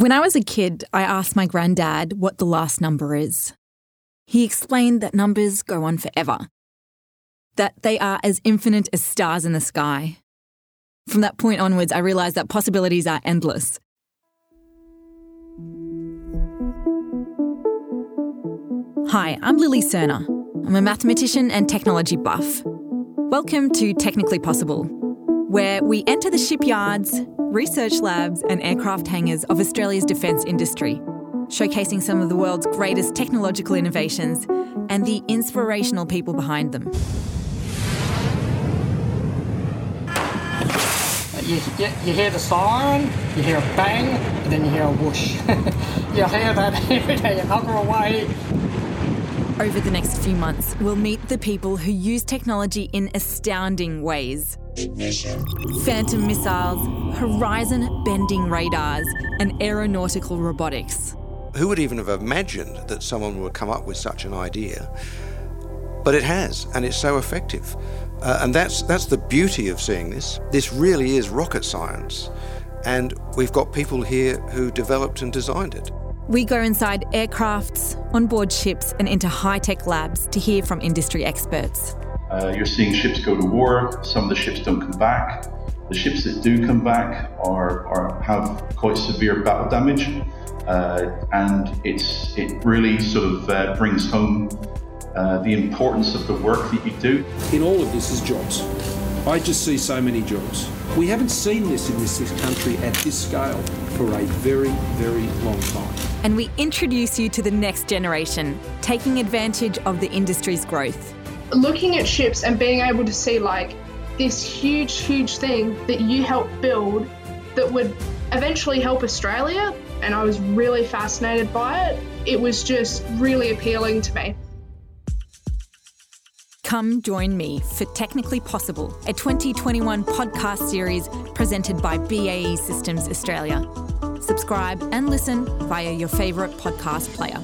When I was a kid, I asked my granddad what the last number is. He explained that numbers go on forever, that they are as infinite as stars in the sky. From that point onwards, I realised that possibilities are endless. Hi, I'm Lily Serna. I'm a mathematician and technology buff. Welcome to Technically Possible, where we enter the shipyards, research labs, and aircraft hangars of Australia's defence industry, showcasing some of the world's greatest technological innovations and the inspirational people behind them. You, you, you hear the siren, you hear a bang, and then you hear a whoosh. you hear that every day, another away. Over the next few months, we'll meet the people who use technology in astounding ways. Phantom missiles, horizon bending radars, and aeronautical robotics. Who would even have imagined that someone would come up with such an idea? But it has, and it's so effective. Uh, and that's, that's the beauty of seeing this. This really is rocket science. And we've got people here who developed and designed it. We go inside aircrafts, onboard ships, and into high tech labs to hear from industry experts. Uh, you're seeing ships go to war, some of the ships don't come back. The ships that do come back are, are have quite severe battle damage, uh, and it's it really sort of uh, brings home uh, the importance of the work that you do. In all of this is jobs. I just see so many jobs. We haven't seen this in this, this country at this scale for a very, very long time. And we introduce you to the next generation, taking advantage of the industry's growth. Looking at ships and being able to see like this huge, huge thing that you helped build that would eventually help Australia, and I was really fascinated by it. It was just really appealing to me. Come join me for Technically Possible, a 2021 podcast series presented by BAE Systems Australia. Subscribe and listen via your favourite podcast player.